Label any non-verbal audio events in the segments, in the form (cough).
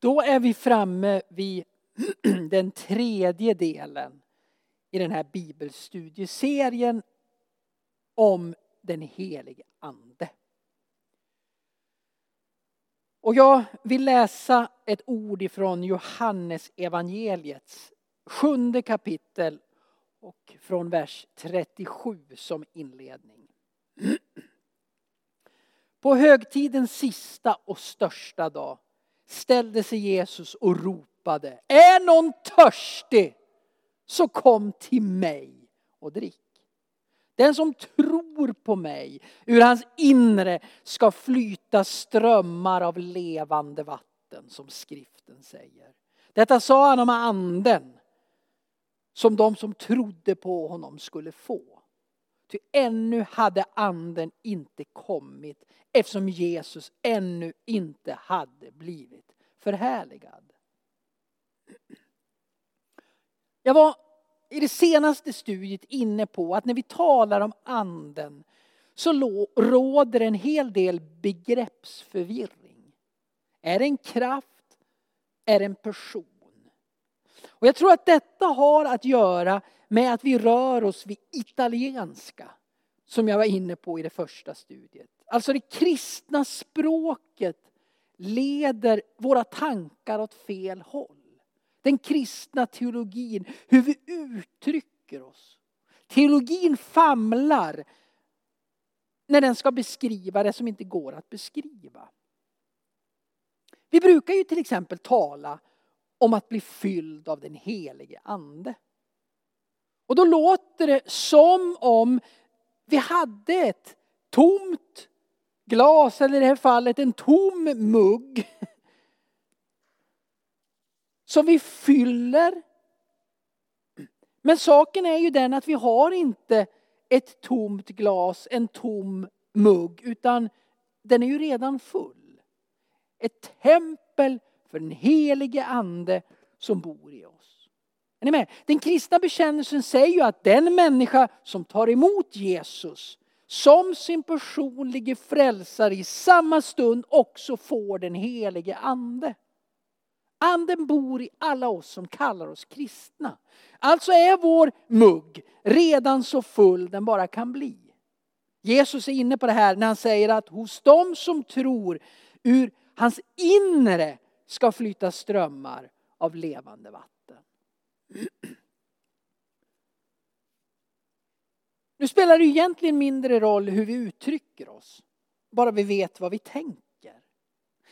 Då är vi framme vid (clears throat) den tredje delen i den här bibelstudieserien om den helige ande. Och jag vill läsa ett ord ifrån Johannes evangeliets sjunde kapitel och från vers 37 som inledning. (clears throat) På högtidens sista och största dag ställde sig Jesus och ropade. Är någon törstig så kom till mig och drick. Den som tror på mig, ur hans inre ska flyta strömmar av levande vatten som skriften säger. Detta sa han om anden som de som trodde på honom skulle få. Ty ännu hade anden inte kommit eftersom Jesus ännu inte hade blivit förhärligad. Jag var i det senaste studiet inne på att när vi talar om anden så råder en hel del begreppsförvirring. Är det en kraft? Är det en person? Och jag tror att detta har att göra med att vi rör oss vid italienska. Som jag var inne på i det första studiet. Alltså det kristna språket leder våra tankar åt fel håll. Den kristna teologin, hur vi uttrycker oss. Teologin famlar när den ska beskriva det som inte går att beskriva. Vi brukar ju till exempel tala om att bli fylld av den helige ande. Och då låter det som om vi hade ett tomt glas, eller i det här fallet en tom mugg. (laughs) Som vi fyller. Men saken är ju den att vi har inte ett tomt glas, en tom mugg, utan den är ju redan full. Ett tempel för den helige ande som bor i oss. Är ni med? Den kristna bekännelsen säger ju att den människa som tar emot Jesus som sin personlige frälsare i samma stund också får den helige ande. Anden bor i alla oss som kallar oss kristna. Alltså är vår mugg redan så full den bara kan bli. Jesus är inne på det här när han säger att hos dem som tror ur hans inre ska flyta strömmar av levande vatten. Nu spelar det egentligen mindre roll hur vi uttrycker oss. Bara vi vet vad vi tänker.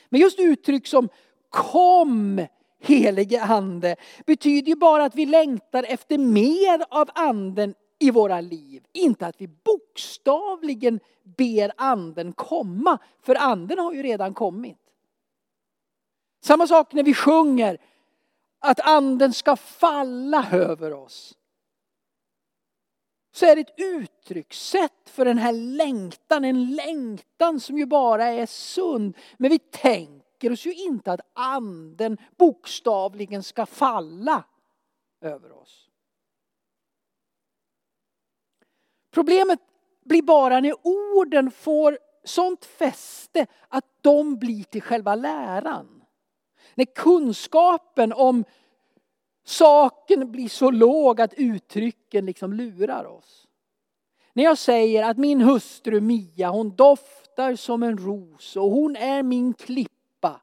Men just uttryck som kom helige ande betyder ju bara att vi längtar efter mer av anden i våra liv. Inte att vi bokstavligen ber anden komma, för anden har ju redan kommit. Samma sak när vi sjunger att anden ska falla över oss. Så är det ett uttryckssätt för den här längtan, en längtan som ju bara är sund. Men vi tänker oss ju inte att anden bokstavligen ska falla över oss. Problemet blir bara när orden får sånt fäste att de blir till själva läran. När kunskapen om saken blir så låg att uttrycken liksom lurar oss. När jag säger att min hustru Mia, hon doftar som en ros och hon är min klippa.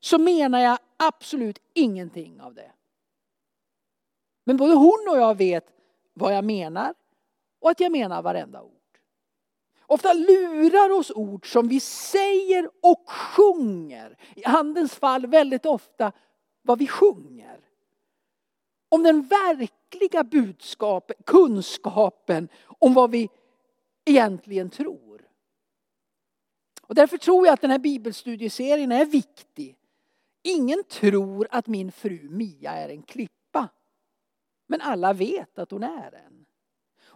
Så menar jag absolut ingenting av det. Men både hon och jag vet vad jag menar och att jag menar varenda ord. Ofta lurar oss ord som vi säger och sjunger. I andens fall väldigt ofta vad vi sjunger. Om den verkliga budskapen, kunskapen om vad vi egentligen tror. Och därför tror jag att den här bibelstudieserien är viktig. Ingen tror att min fru Mia är en klippa. Men alla vet att hon är en.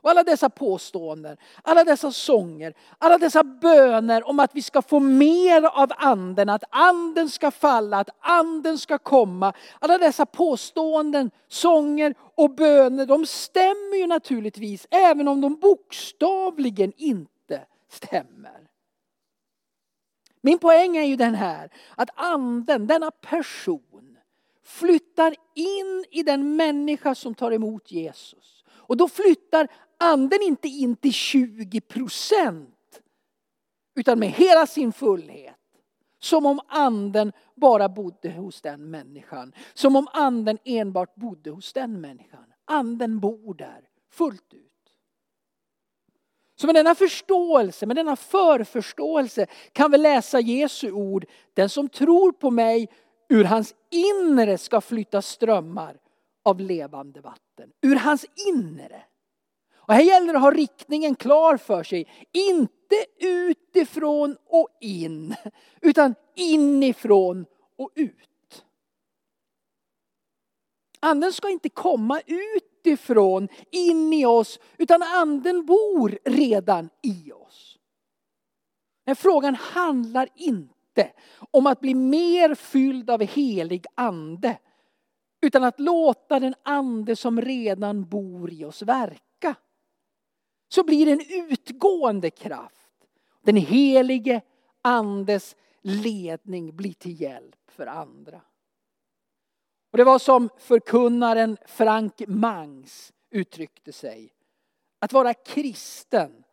Och alla dessa påståenden, alla dessa sånger, alla dessa böner om att vi ska få mer av anden, att anden ska falla, att anden ska komma. Alla dessa påståenden, sånger och böner, de stämmer ju naturligtvis även om de bokstavligen inte stämmer. Min poäng är ju den här att anden, denna person, flyttar in i den människa som tar emot Jesus. Och då flyttar anden inte in till 20 procent. Utan med hela sin fullhet. Som om anden bara bodde hos den människan. Som om anden enbart bodde hos den människan. Anden bor där fullt ut. Så med denna förståelse, med denna förförståelse kan vi läsa Jesu ord. Den som tror på mig, ur hans inre ska flytta strömmar av levande vatten. Ur hans inre. Och här gäller det att ha riktningen klar för sig. Inte utifrån och in, utan inifrån och ut. Anden ska inte komma utifrån, in i oss, utan anden bor redan i oss. Men frågan handlar inte om att bli mer fylld av helig ande, utan att låta den ande som redan bor i oss verka. Så blir det en utgående kraft. Den helige andes ledning blir till hjälp för andra. Och det var som förkunnaren Frank Mangs uttryckte sig. Att vara kristen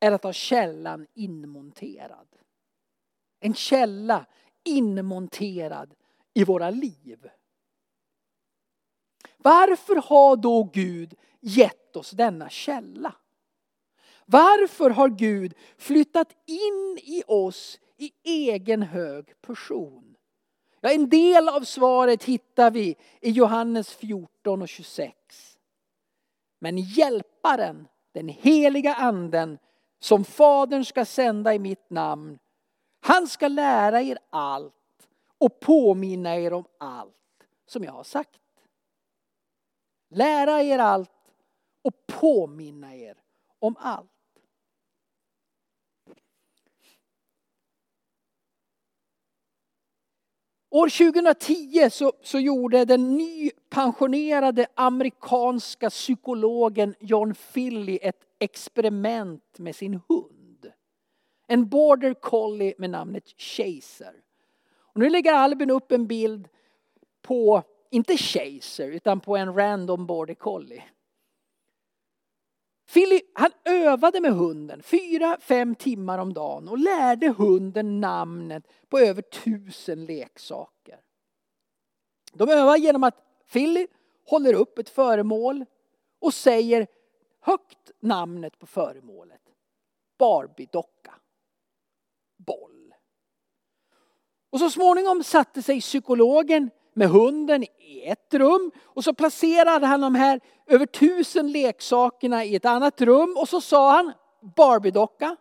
är att ha källan inmonterad. En källa inmonterad i våra liv. Varför har då Gud gett oss denna källa? Varför har Gud flyttat in i oss i egen hög person? Ja, en del av svaret hittar vi i Johannes 14 och 26. Men hjälparen, den heliga anden, som Fadern ska sända i mitt namn, han ska lära er allt och påminna er om allt som jag har sagt. Lära er allt och påminna er om allt. År 2010 så, så gjorde den nypensionerade amerikanska psykologen John Philly ett experiment med sin hund. En border collie med namnet Chaser. Och nu lägger Albin upp en bild på, inte Chaser, utan på en random border collie. Philly, han övade med hunden fyra, fem timmar om dagen och lärde hunden namnet på över tusen leksaker. De övar genom att Philly håller upp ett föremål och säger högt namnet på föremålet. Barbie-docka. Boll. Och så småningom satte sig psykologen med hunden i ett rum och så placerade han de här över tusen leksakerna i ett annat rum och så sa han Barbie-docka.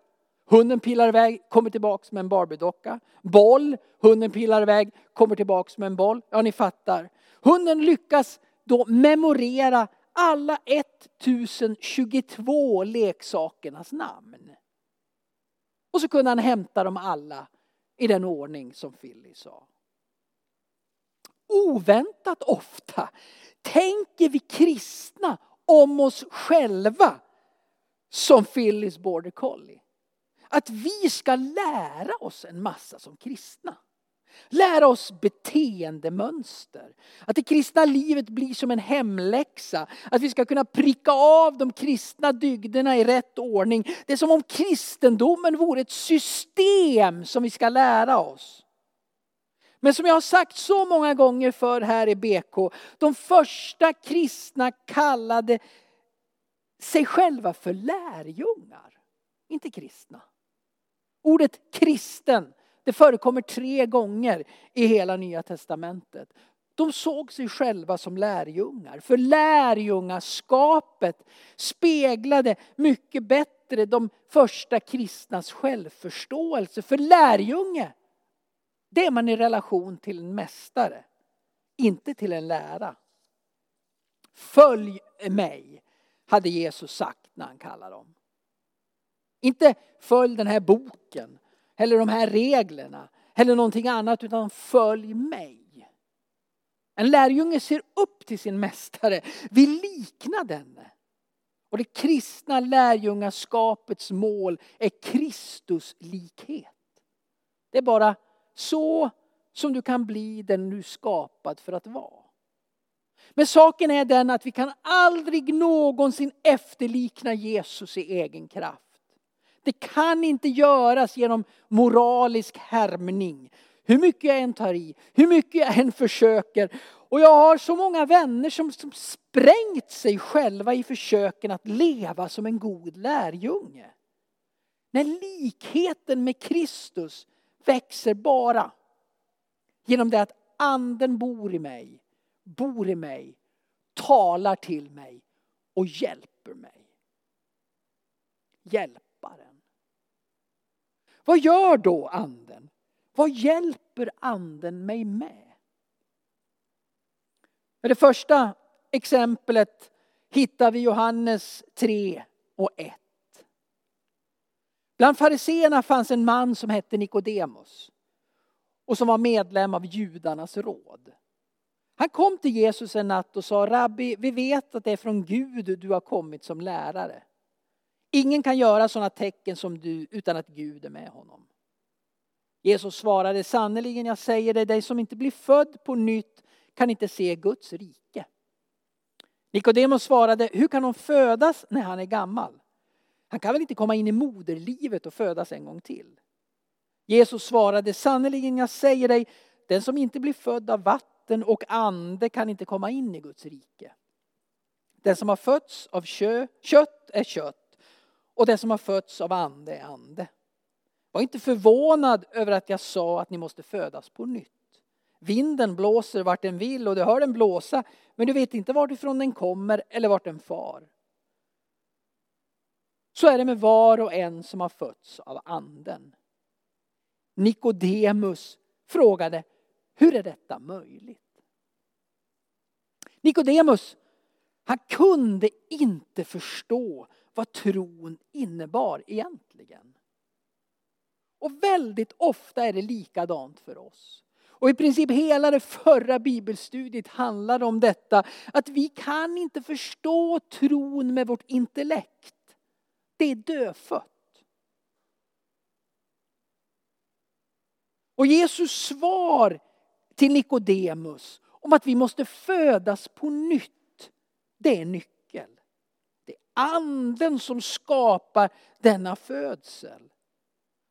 Hunden pilar iväg, kommer tillbaks med en Barbie-docka. Boll, hunden pilar iväg, kommer tillbaks med en boll. Ja, ni fattar. Hunden lyckas då memorera alla 1022 leksakernas namn. Och så kunde han hämta dem alla i den ordning som Philly sa oväntat ofta tänker vi kristna om oss själva som Phyllis Border Collie. Att vi ska lära oss en massa som kristna. Lära oss beteendemönster. Att det kristna livet blir som en hemläxa. Att vi ska kunna pricka av de kristna dygderna i rätt ordning. Det är som om kristendomen vore ett system som vi ska lära oss. Men som jag har sagt så många gånger för här i BK, de första kristna kallade sig själva för lärjungar, inte kristna. Ordet kristen, det förekommer tre gånger i hela nya testamentet. De såg sig själva som lärjungar, för lärjungaskapet speglade mycket bättre de första kristnas självförståelse. För lärjunge det är man i relation till en mästare, inte till en lära. Följ mig, hade Jesus sagt när han kallade dem. Inte följ den här boken, eller de här reglerna, eller någonting annat, utan följ mig. En lärjunge ser upp till sin mästare, vill likna denne. Och det kristna lärjungaskapets mål är Kristus likhet. Det är bara så som du kan bli den du är skapad för att vara. Men saken är den att vi kan aldrig någonsin efterlikna Jesus i egen kraft. Det kan inte göras genom moralisk härmning. Hur mycket jag än tar i, hur mycket jag än försöker. Och jag har så många vänner som, som sprängt sig själva i försöken att leva som en god lärjunge. När likheten med Kristus växer bara genom det att anden bor i mig, bor i mig, talar till mig och hjälper mig. Hjälparen. Vad gör då anden? Vad hjälper anden mig med? Det första exemplet hittar vi i Johannes 3 och 1. Bland fariseerna fanns en man som hette Nikodemus och som var medlem av judarnas råd. Han kom till Jesus en natt och sa, Rabbi, vi vet att det är från Gud du har kommit som lärare. Ingen kan göra sådana tecken som du utan att Gud är med honom. Jesus svarade, sannerligen jag säger det, dig som inte blir född på nytt kan inte se Guds rike. Nikodemus svarade, hur kan hon födas när han är gammal? Han kan väl inte komma in i moderlivet och födas en gång till? Jesus svarade, sannerligen jag säger dig, den som inte blir född av vatten och ande kan inte komma in i Guds rike. Den som har fötts av kö, kött är kött och den som har fötts av ande är ande. Var inte förvånad över att jag sa att ni måste födas på nytt. Vinden blåser vart den vill och du hör den blåsa men du vet inte varifrån den kommer eller vart den far. Så är det med var och en som har fötts av anden. Nikodemus frågade, hur är detta möjligt? Nikodemus, han kunde inte förstå vad tron innebar egentligen. Och väldigt ofta är det likadant för oss. Och i princip hela det förra bibelstudiet handlade om detta. Att vi kan inte förstå tron med vårt intellekt. Det är dödfött. Och Jesus svar till Nikodemus om att vi måste födas på nytt, det är nyckel. Det är anden som skapar denna födsel.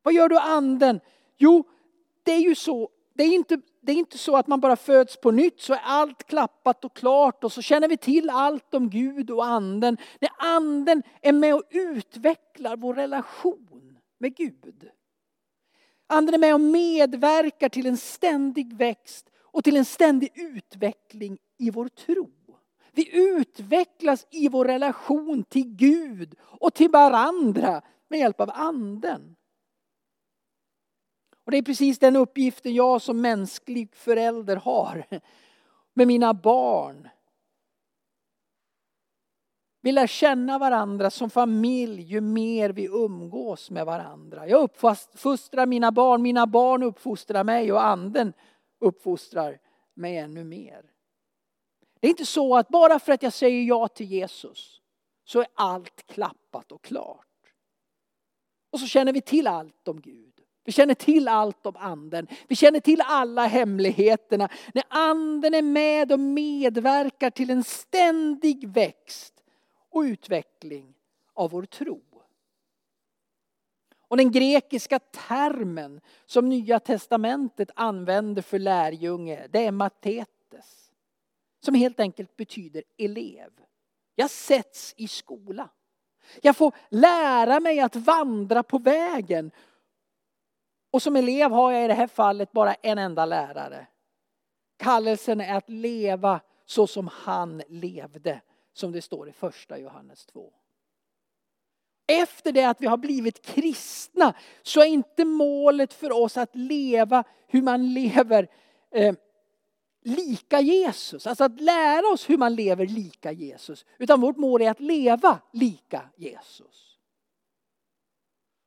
Vad gör då anden? Jo, det är ju så det är, inte, det är inte så att man bara föds på nytt så är allt klappat och klart och så känner vi till allt om Gud och anden. När anden är med och utvecklar vår relation med Gud. Anden är med och medverkar till en ständig växt och till en ständig utveckling i vår tro. Vi utvecklas i vår relation till Gud och till varandra med hjälp av anden. Och det är precis den uppgiften jag som mänsklig förälder har med mina barn. Vi lär känna varandra som familj ju mer vi umgås med varandra. Jag uppfostrar mina barn, mina barn uppfostrar mig och anden uppfostrar mig ännu mer. Det är inte så att bara för att jag säger ja till Jesus så är allt klappat och klart. Och så känner vi till allt om Gud. Vi känner till allt om anden. Vi känner till alla hemligheterna. När anden är med och medverkar till en ständig växt och utveckling av vår tro. Och den grekiska termen som Nya Testamentet använder för lärjunge, det är matetes. Som helt enkelt betyder elev. Jag sätts i skola. Jag får lära mig att vandra på vägen och som elev har jag i det här fallet bara en enda lärare. Kallelsen är att leva så som han levde, som det står i första Johannes 2. Efter det att vi har blivit kristna så är inte målet för oss att leva hur man lever eh, lika Jesus. Alltså att lära oss hur man lever lika Jesus. Utan vårt mål är att leva lika Jesus.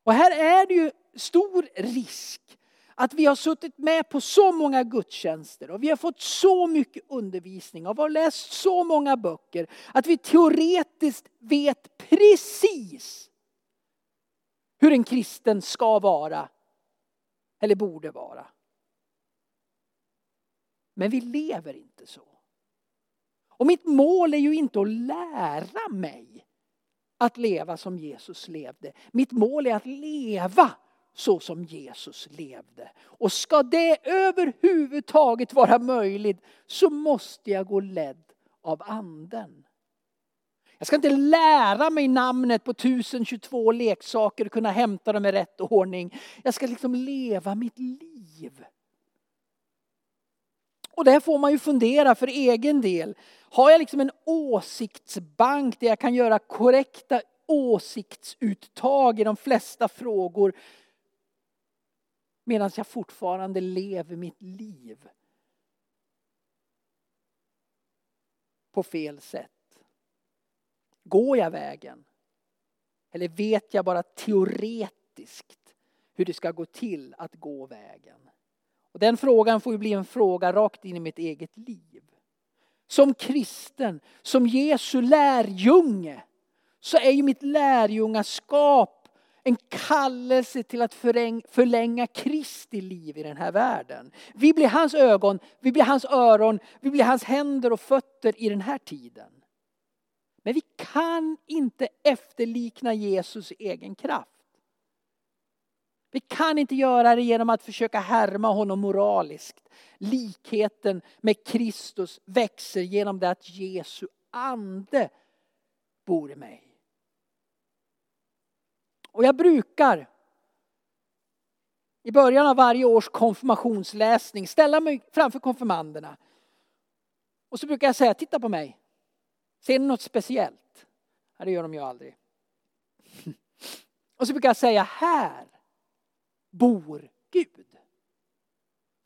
Och här är det ju stor risk att vi har suttit med på så många gudstjänster och vi har fått så mycket undervisning och vi har läst så många böcker att vi teoretiskt vet precis hur en kristen ska vara Eller borde vara. Men vi lever inte så. Och mitt mål är ju inte att lära mig att leva som Jesus levde. Mitt mål är att leva så som Jesus levde. Och ska det överhuvudtaget vara möjligt så måste jag gå ledd av anden. Jag ska inte lära mig namnet på 1022 leksaker och kunna hämta dem i rätt ordning. Jag ska liksom leva mitt liv. Och där får man ju fundera för egen del. Har jag liksom en åsiktsbank där jag kan göra korrekta åsiktsuttag i de flesta frågor medan jag fortfarande lever mitt liv på fel sätt? Går jag vägen? Eller vet jag bara teoretiskt hur det ska gå till att gå vägen? Och den frågan får ju bli en fråga rakt in i mitt eget liv. Som kristen, som Jesu lärjunge, så är ju mitt lärjungaskap en kallelse till att förlänga Kristi liv i den här världen. Vi blir hans ögon, vi blir hans öron, vi blir hans händer och fötter i den här tiden. Men vi kan inte efterlikna Jesus egen kraft. Vi kan inte göra det genom att försöka härma honom moraliskt. Likheten med Kristus växer genom det att Jesu ande bor i mig. Och jag brukar i början av varje års konfirmationsläsning ställa mig framför konfirmanderna. Och så brukar jag säga, titta på mig. Ser ni något speciellt? Ja, det gör de ju aldrig. (laughs) Och så brukar jag säga, här bor Gud.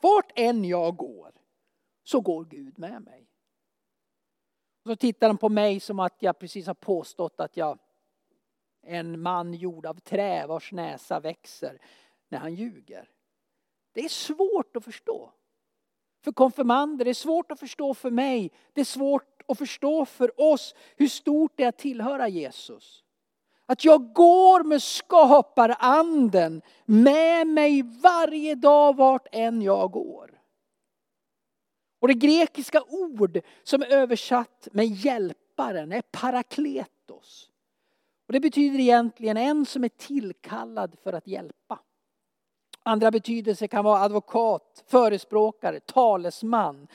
Vart än jag går så går Gud med mig. Och så tittar de på mig som att jag precis har påstått att jag en man gjord av trä vars näsa växer när han ljuger. Det är svårt att förstå. För konfirmander, det är svårt att förstå för mig. Det är svårt att förstå för oss hur stort det är att tillhöra Jesus. Att jag går med skaparanden med mig varje dag vart än jag går. Och det grekiska ord som är översatt med hjälparen är parakletos. Och det betyder egentligen en som är tillkallad för att hjälpa. Andra betydelser kan vara advokat, förespråkare, talesman.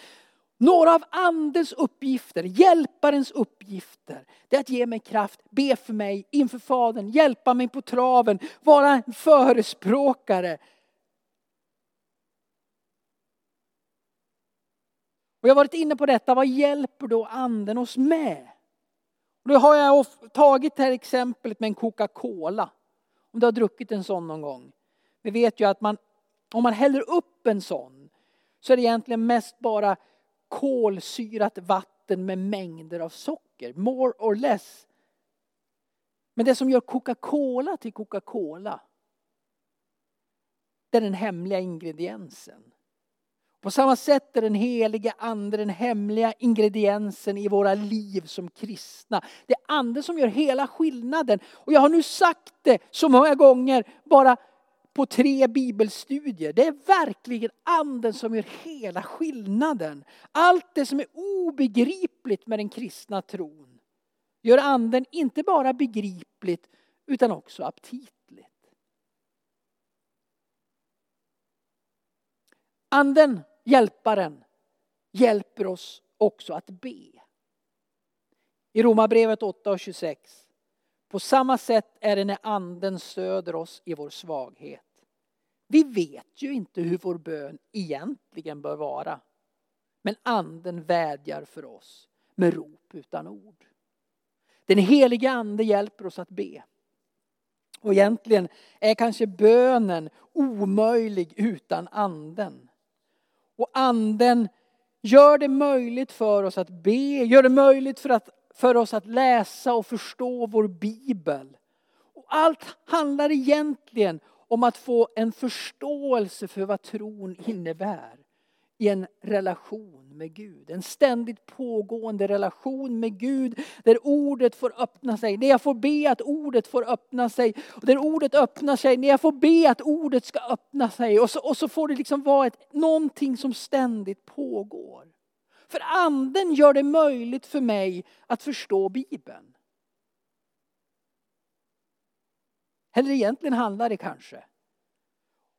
Några av andens uppgifter, hjälparens uppgifter, det är att ge mig kraft, be för mig inför Fadern, hjälpa mig på traven, vara en förespråkare. Och jag har varit inne på detta, vad hjälper då anden oss med? Och då har jag tagit det här exemplet med en Coca-Cola. Om du har druckit en sån någon gång. Vi vet ju att man, om man häller upp en sån så är det egentligen mest bara kolsyrat vatten med mängder av socker. More or less. Men det som gör Coca-Cola till Coca-Cola det är den hemliga ingrediensen. På samma sätt är den helige ande den hemliga ingrediensen i våra liv som kristna. Det är anden som gör hela skillnaden. Och jag har nu sagt det så många gånger bara på tre bibelstudier. Det är verkligen anden som gör hela skillnaden. Allt det som är obegripligt med den kristna tron gör anden inte bara begripligt utan också aptitligt. Anden, hjälparen, hjälper oss också att be. I Romarbrevet 8 och 26. På samma sätt är det när anden stöder oss i vår svaghet. Vi vet ju inte hur vår bön egentligen bör vara. Men anden vädjar för oss med rop utan ord. Den heliga ande hjälper oss att be. Och egentligen är kanske bönen omöjlig utan anden. Och anden gör det möjligt för oss att be, gör det möjligt för, att, för oss att läsa och förstå vår bibel. Och allt handlar egentligen om att få en förståelse för vad tron innebär i en relation med Gud. En ständigt pågående relation med Gud där ordet får öppna sig. När jag får be att ordet får öppna sig. Och där ordet öppnar sig, när jag får be att ordet ska öppna sig. Och så, och så får det liksom vara ett, någonting som ständigt pågår. För anden gör det möjligt för mig att förstå Bibeln. Eller egentligen handlar det kanske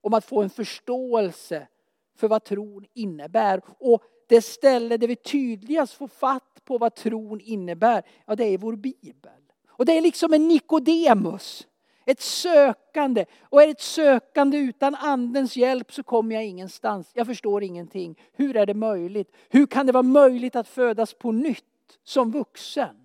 om att få en förståelse för vad tron innebär. Och det ställe där vi tydligast får fatt på vad tron innebär, ja det är vår bibel. Och det är liksom en Nikodemus. Ett sökande. Och är det ett sökande utan andens hjälp så kommer jag ingenstans. Jag förstår ingenting. Hur är det möjligt? Hur kan det vara möjligt att födas på nytt som vuxen?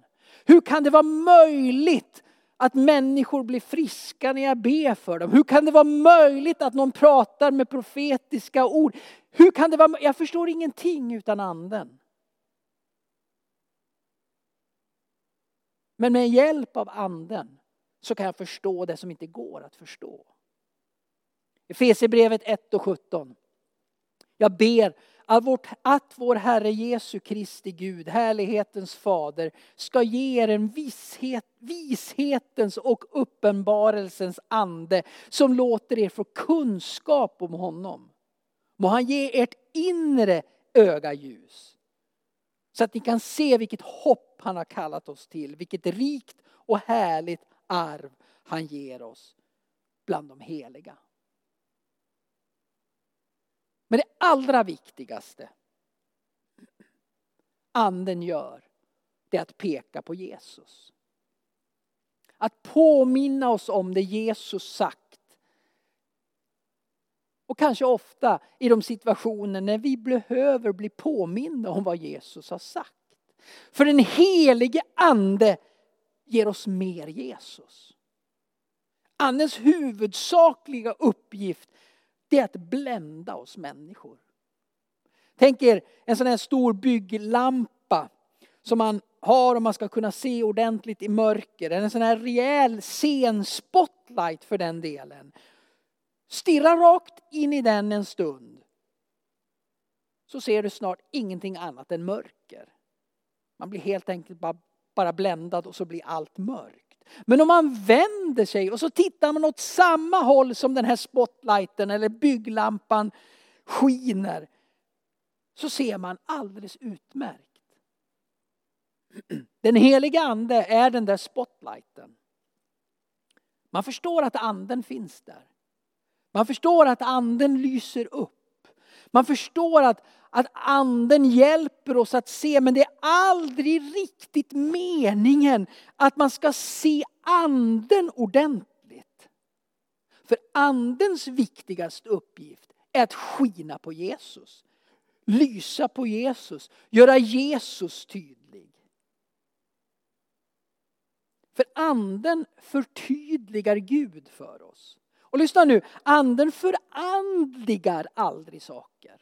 Hur kan det vara möjligt att människor blir friska när jag ber för dem? Hur kan det vara möjligt att någon pratar med profetiska ord? Hur kan det vara Jag förstår ingenting utan anden. Men med hjälp av anden så kan jag förstå det som inte går att förstå. Efesierbrevet 1 och 17. Jag ber att, vårt, att vår Herre Jesu Kristi Gud, härlighetens fader, ska ge er en vishet, vishetens och uppenbarelsens ande som låter er få kunskap om honom. Må han ge ert inre öga ljus. Så att ni kan se vilket hopp han har kallat oss till, vilket rikt och härligt arv han ger oss bland de heliga. Men det allra viktigaste anden gör, det är att peka på Jesus. Att påminna oss om det Jesus sagt. Och kanske ofta i de situationer när vi behöver bli påminna om vad Jesus har sagt. För den helige ande ger oss mer Jesus. Andens huvudsakliga uppgift det är att blända oss människor. Tänk er en sån här stor bygglampa som man har om man ska kunna se ordentligt i mörker. En sån här rejäl scenspotlight för den delen. Stirra rakt in i den en stund. Så ser du snart ingenting annat än mörker. Man blir helt enkelt bara, bara bländad och så blir allt mörkt. Men om man vänder sig och så tittar man åt samma håll som den här spotlighten eller bygglampan skiner. Så ser man alldeles utmärkt. Den heliga ande är den där spotlighten. Man förstår att anden finns där. Man förstår att anden lyser upp. Man förstår att, att anden hjälper oss att se men det är aldrig riktigt meningen att man ska se anden ordentligt. För andens viktigaste uppgift är att skina på Jesus. Lysa på Jesus, göra Jesus tydlig. För anden förtydligar Gud för oss. Och lyssna nu, anden förandligar aldrig saker.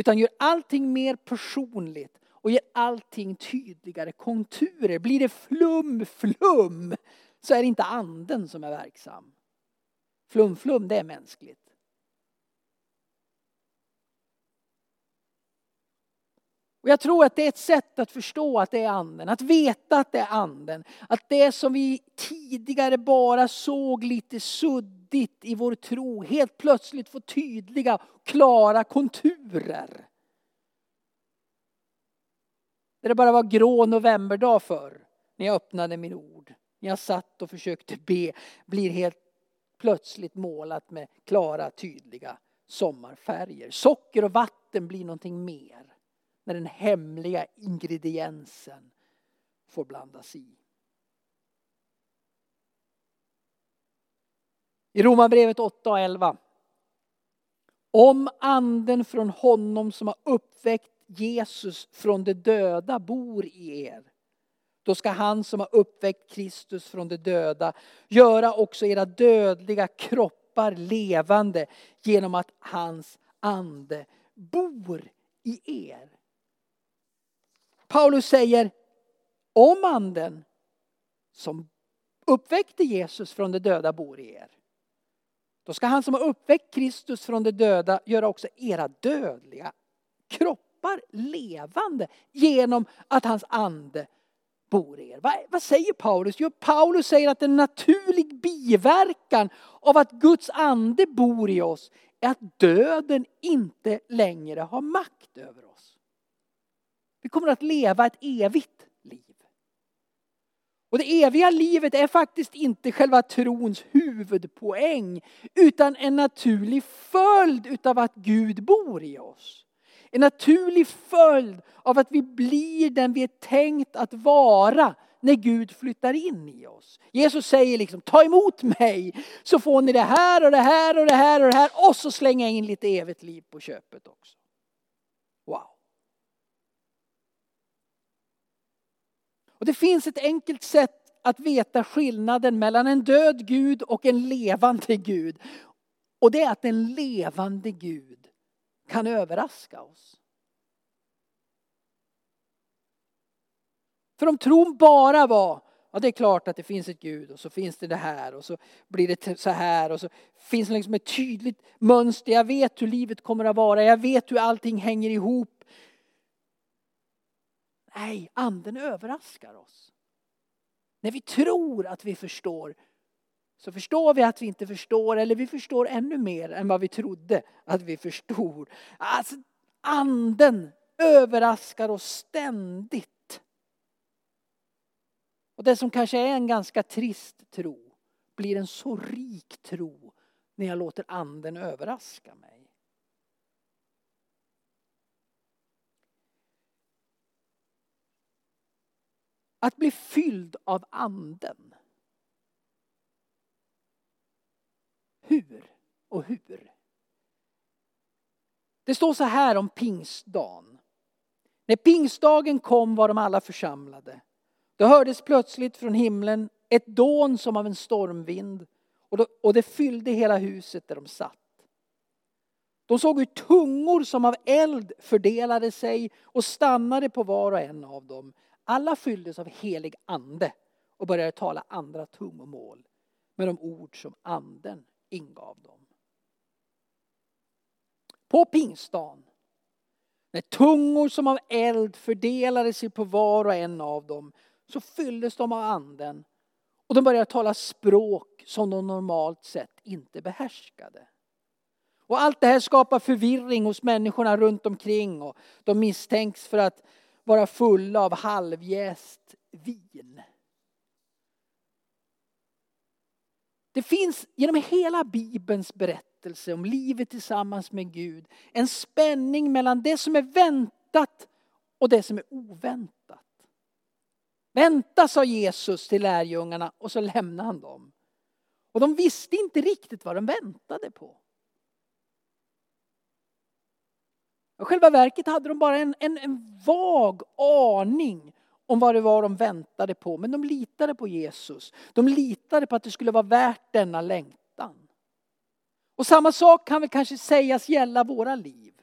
Utan gör allting mer personligt och ger allting tydligare konturer. Blir det flum, flum så är det inte anden som är verksam. Flum, flum det är mänskligt. Och jag tror att det är ett sätt att förstå att det är anden, att veta att det är anden. Att det som vi tidigare bara såg lite suddigt i vår tro helt plötsligt får tydliga, klara konturer. Där det bara var grå novemberdag förr, när jag öppnade min ord. När jag satt och försökte be, blir helt plötsligt målat med klara, tydliga sommarfärger. Socker och vatten blir någonting mer när den hemliga ingrediensen får blandas i. I Romarbrevet 8 och 11. Om anden från honom som har uppväckt Jesus från de döda bor i er. Då ska han som har uppväckt Kristus från de döda göra också era dödliga kroppar levande genom att hans ande bor i er. Paulus säger om anden som uppväckte Jesus från de döda bor i er. Då ska han som har uppväckt Kristus från de döda göra också era dödliga kroppar levande genom att hans ande bor i er. Vad, vad säger Paulus? Jo, Paulus säger att en naturlig biverkan av att Guds ande bor i oss är att döden inte längre har makt över oss. Vi kommer att leva ett evigt. Och det eviga livet är faktiskt inte själva trons huvudpoäng utan en naturlig följd utav att Gud bor i oss. En naturlig följd av att vi blir den vi är tänkt att vara när Gud flyttar in i oss. Jesus säger liksom, ta emot mig så får ni det här och det här och det här och det här och så slänger jag in lite evigt liv på köpet också. Och det finns ett enkelt sätt att veta skillnaden mellan en död Gud och en levande Gud. Och det är att en levande Gud kan överraska oss. För om tron bara var, ja det är klart att det finns ett Gud och så finns det det här och så blir det så här och så finns det liksom ett tydligt mönster. Jag vet hur livet kommer att vara, jag vet hur allting hänger ihop. Nej, anden överraskar oss. När vi tror att vi förstår så förstår vi att vi inte förstår eller vi förstår ännu mer än vad vi trodde att vi förstod. Alltså, anden överraskar oss ständigt. Och det som kanske är en ganska trist tro blir en så rik tro när jag låter anden överraska mig. Att bli fylld av anden hur och hur. Det står så här om pingstdagen. När pingstdagen kom var de alla församlade. Då hördes plötsligt från himlen ett dån som av en stormvind och det fyllde hela huset där de satt. De såg hur tungor som av eld fördelade sig och stannade på var och en av dem. Alla fylldes av helig ande och började tala andra tungomål med de ord som anden ingav dem. På pingstdagen, när tungor som av eld fördelade sig på var och en av dem, så fylldes de av anden och de började tala språk som de normalt sett inte behärskade. Och allt det här skapar förvirring hos människorna runt omkring och de misstänks för att vara fulla av halvjäst vin. Det finns genom hela Bibelns berättelse om livet tillsammans med Gud en spänning mellan det som är väntat och det som är oväntat. Vänta, sa Jesus till lärjungarna och så lämnade han dem. Och de visste inte riktigt vad de väntade på. I själva verket hade de bara en, en, en vag aning om vad det var de väntade på. Men de litade på Jesus. De litade på att det skulle vara värt denna längtan. Och samma sak kan väl kanske sägas gälla våra liv.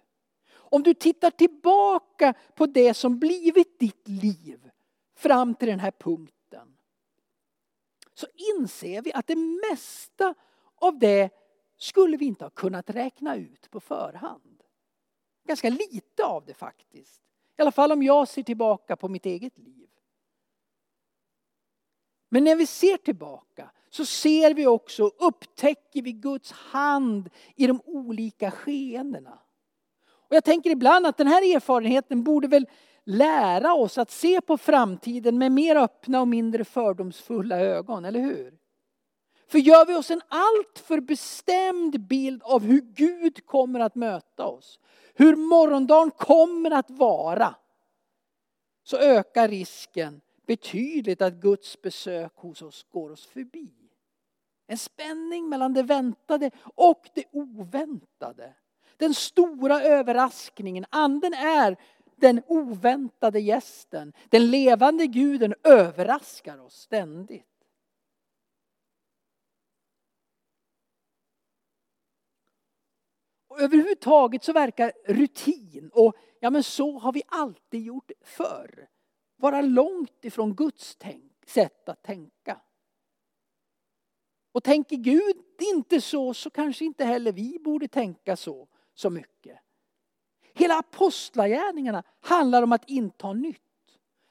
Om du tittar tillbaka på det som blivit ditt liv fram till den här punkten. Så inser vi att det mesta av det skulle vi inte ha kunnat räkna ut på förhand. Ganska lite av det faktiskt. I alla fall om jag ser tillbaka på mitt eget liv. Men när vi ser tillbaka så ser vi också, upptäcker vi Guds hand i de olika skeendena. Och jag tänker ibland att den här erfarenheten borde väl lära oss att se på framtiden med mer öppna och mindre fördomsfulla ögon, eller hur? För gör vi oss en alltför bestämd bild av hur Gud kommer att möta oss, hur morgondagen kommer att vara, så ökar risken betydligt att Guds besök hos oss går oss förbi. En spänning mellan det väntade och det oväntade. Den stora överraskningen. Anden är den oväntade gästen. Den levande guden överraskar oss ständigt. Och överhuvudtaget så verkar rutin och ja men så har vi alltid gjort förr vara långt ifrån Guds tänk, sätt att tänka. Och tänker Gud inte så, så kanske inte heller vi borde tänka så, så mycket. Hela apostlagärningarna handlar om att inta nytt.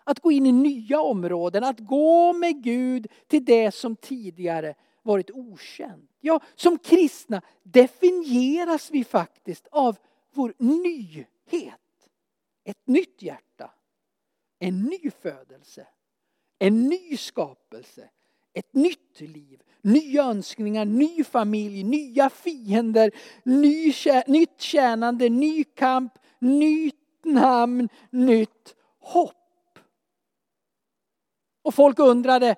Att gå in i nya områden, att gå med Gud till det som tidigare varit okänt. Ja, som kristna definieras vi faktiskt av vår nyhet. Ett nytt hjärta, en ny födelse, en ny skapelse, ett nytt liv, nya önskningar, ny familj, nya fiender, ny, nytt tjänande, ny kamp, nytt namn, nytt hopp. Och folk undrade,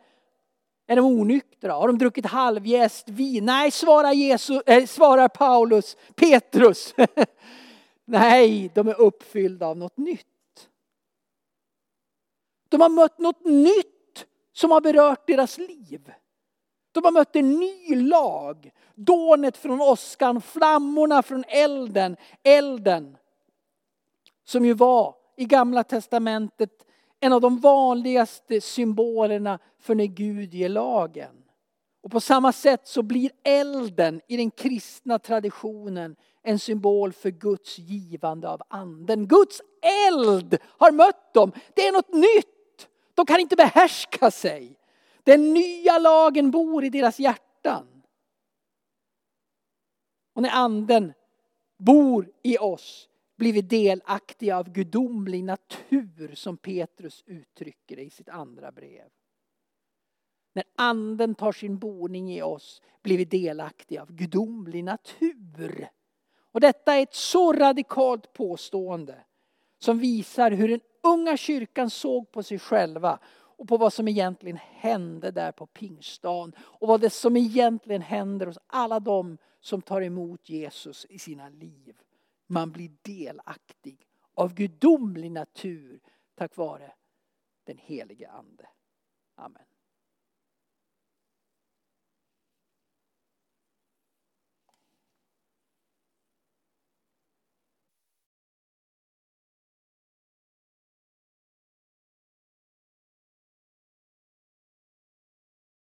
är de onyktra? Har de druckit halvjäst vin? Nej, svarar, Jesus, äh, eh, svarar Paulus, Petrus. (laughs) Nej, de är uppfyllda av något nytt. De har mött något nytt som har berört deras liv. De har mött en ny lag. Dånet från åskan, flammorna från elden. Elden som ju var i gamla testamentet en av de vanligaste symbolerna för när Gud ger lagen. Och på samma sätt så blir elden i den kristna traditionen en symbol för Guds givande av anden. Guds eld har mött dem. Det är något nytt. De kan inte behärska sig. Den nya lagen bor i deras hjärtan. Och när anden bor i oss Blivit delaktiga av gudomlig natur som Petrus uttrycker det i sitt andra brev. När anden tar sin boning i oss blir vi delaktiga av gudomlig natur. Och detta är ett så radikalt påstående som visar hur den unga kyrkan såg på sig själva och på vad som egentligen hände där på pingstdagen. Och vad det som egentligen händer hos alla dem som tar emot Jesus i sina liv. Man blir delaktig av gudomlig natur tack vare den helige Ande. Amen.